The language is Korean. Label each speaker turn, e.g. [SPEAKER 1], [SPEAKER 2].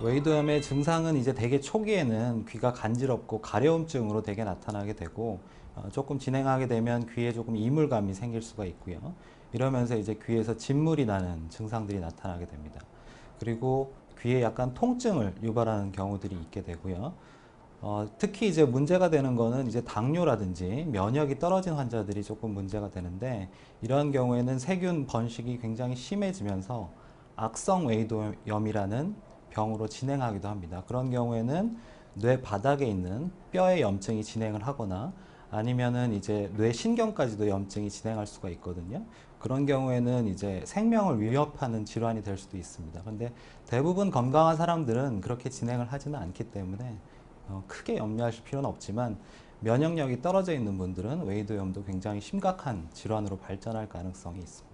[SPEAKER 1] 웨이도염의 증상은 이제 되게 초기에는 귀가 간지럽고 가려움증으로 되게 나타나게 되고 어, 조금 진행하게 되면 귀에 조금 이물감이 생길 수가 있고요. 이러면서 이제 귀에서 진물이 나는 증상들이 나타나게 됩니다. 그리고 귀에 약간 통증을 유발하는 경우들이 있게 되고요. 어, 특히 이제 문제가 되는 거는 이제 당뇨라든지 면역이 떨어진 환자들이 조금 문제가 되는데 이런 경우에는 세균 번식이 굉장히 심해지면서 악성 외이도염이라는 병으로 진행하기도 합니다. 그런 경우에는 뇌 바닥에 있는 뼈에 염증이 진행을 하거나 아니면은 이제 뇌 신경까지도 염증이 진행할 수가 있거든요. 그런 경우에는 이제 생명을 위협하는 질환이 될 수도 있습니다. 근데 대부분 건강한 사람들은 그렇게 진행을 하지는 않기 때문에 어, 크게 염려하실 필요는 없지만 면역력이 떨어져 있는 분들은 외이도염도 굉장히 심각한 질환으로 발전할 가능성이 있습니다.